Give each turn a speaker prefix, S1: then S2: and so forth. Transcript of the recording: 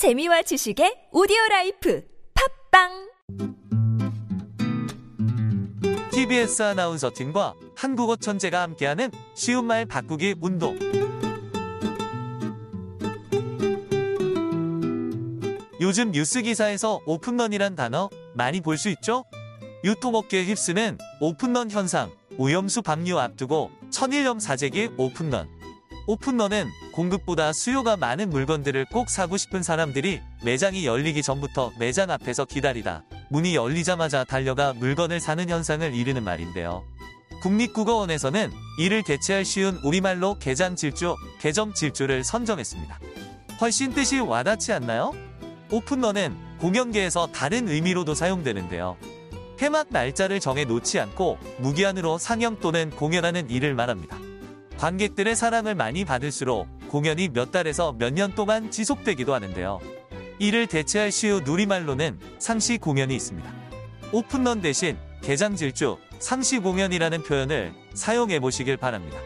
S1: 재미와 지식의 오디오 라이프 팟빵
S2: TBS 아나운서 팀과 한국어 천재가 함께하는 쉬운 말 바꾸기 운동. 요즘 뉴스 기사에서 오픈런이란 단어 많이 볼 수 있죠? 유통업계에 휩쓰는 오픈런 현상, 오염수 방류 앞두고 천일염 사재기 오픈런. 오픈런은 공급보다 수요가 많은 물건들을 꼭 사고 싶은 사람들이 매장이 열리기 전부터 매장 앞에서 기다리다 문이 열리자마자 달려가 물건을 사는 현상을 이르는 말인데요. 국립국어원에서는 이를 대체할 쉬운 우리말로 개장 질주, 개점 질주를 선정했습니다. 훨씬 뜻이 와닿지 않나요? 오픈런은 공연계에서 다른 의미로도 사용되는데요. 폐막 날짜를 정해 놓지 않고 무기한으로 상영 또는 공연하는 일을 말합니다. 관객들의 사랑을 많이 받을수록 공연이 몇 달에서 몇 년 동안 지속되기도 하는데요. 이를 대체할 쉬운 누리말로는 상시 공연이 있습니다. 오픈런 대신 개장 질주, 상시 공연이라는 표현을 사용해 보시길 바랍니다.